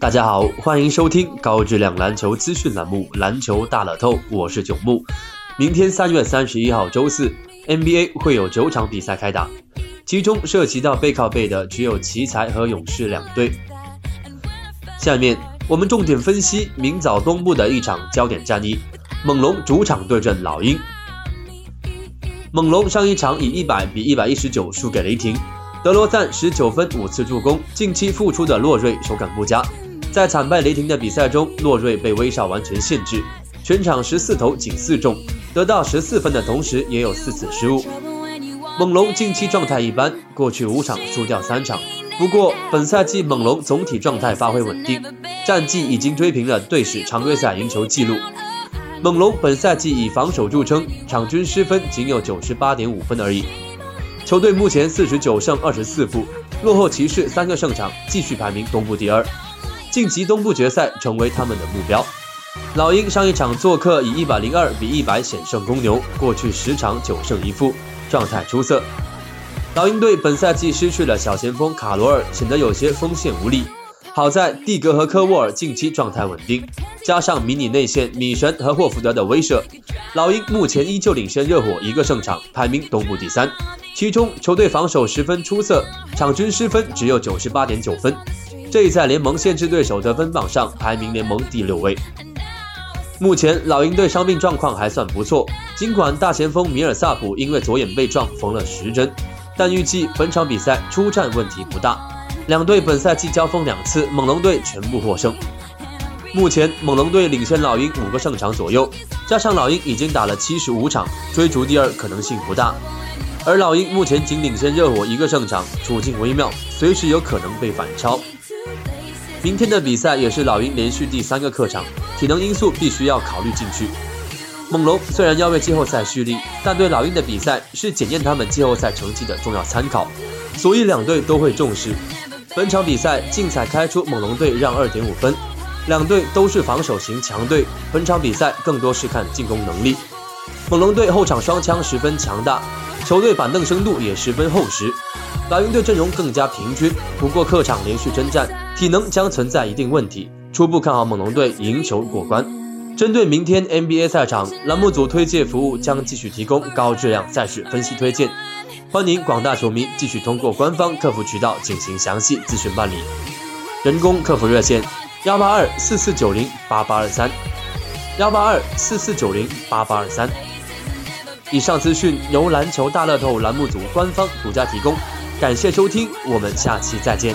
大家好，欢迎收听高质量篮球资讯栏目《篮球大乐透》，我是九木。明天三月三十一号周四，NBA 会有九场比赛开打，其中涉及到背靠背的只有奇才和勇士两队。下面我们重点分析明早东部的一场焦点战役：猛龙主场对阵老鹰。猛龙上一场以一百比一百一十九输给雷霆，德罗赞十九分五次助攻，近期复出的洛瑞手感不佳。在惨败雷霆的比赛中，洛瑞被威少完全限制，全场十四投仅四中，得到十四分的同时也有四次失误。猛龙近期状态一般，过去五场输掉三场。不过本赛季猛龙总体状态发挥稳定，战绩已经追平了队史常规赛赢球纪录。猛龙本赛季以防守著称，场均失分仅有九十八点五分而已。球队目前四十九胜二十四负，落后骑士三个胜场，继续排名东部第二。晋级东部决赛成为他们的目标。老鹰上一场做客以一百零二比一百险胜公牛，过去十场九胜一负，状态出色。老鹰队本赛季失去了小前锋卡罗尔，显得有些锋线无力。好在蒂格和科沃尔近期状态稳定，加上迷你内线米神和霍福德的威慑，老鹰目前依旧领先热火一个胜场，排名东部第三。其中球队防守十分出色，场均失分只有九十八点九分。这一在联盟限制对手得分榜上排名联盟第六位。目前老鹰队伤病状况还算不错，尽管大前锋米尔萨普因为左眼被撞缝了十针，但预计本场比赛出战问题不大。两队本赛季交锋两次，猛龙队全部获胜。目前猛龙队领先老鹰五个胜场左右，加上老鹰已经打了七十五场，追逐第二可能性不大。而老鹰目前仅领先热火一个胜场，处境微妙，随时有可能被反超。明天的比赛也是老鹰连续第三个客场，体能因素必须要考虑进去。猛龙虽然要为季后赛蓄力，但对老鹰的比赛是检验他们季后赛成绩的重要参考，所以两队都会重视。本场比赛竞彩开出猛龙队让二点五分，两队都是防守型强队，本场比赛更多是看进攻能力。猛龙队后场双枪十分强大，球队板凳深度也十分厚实。老鹰队阵容更加平均，不过客场连续征战，体能将存在一定问题。初步看好猛龙队赢球过关。针对明天 NBA 赛场，栏目组推介服务将继续提供高质量赛事分析推荐，欢迎广大球迷继续通过官方客服渠道进行详细咨询办理。人工客服热线：幺八二四四九零八八二三，幺八二四四九零八八二三。以上资讯由篮球大乐透栏目组官方独家提供。感谢收听，我们下期再见。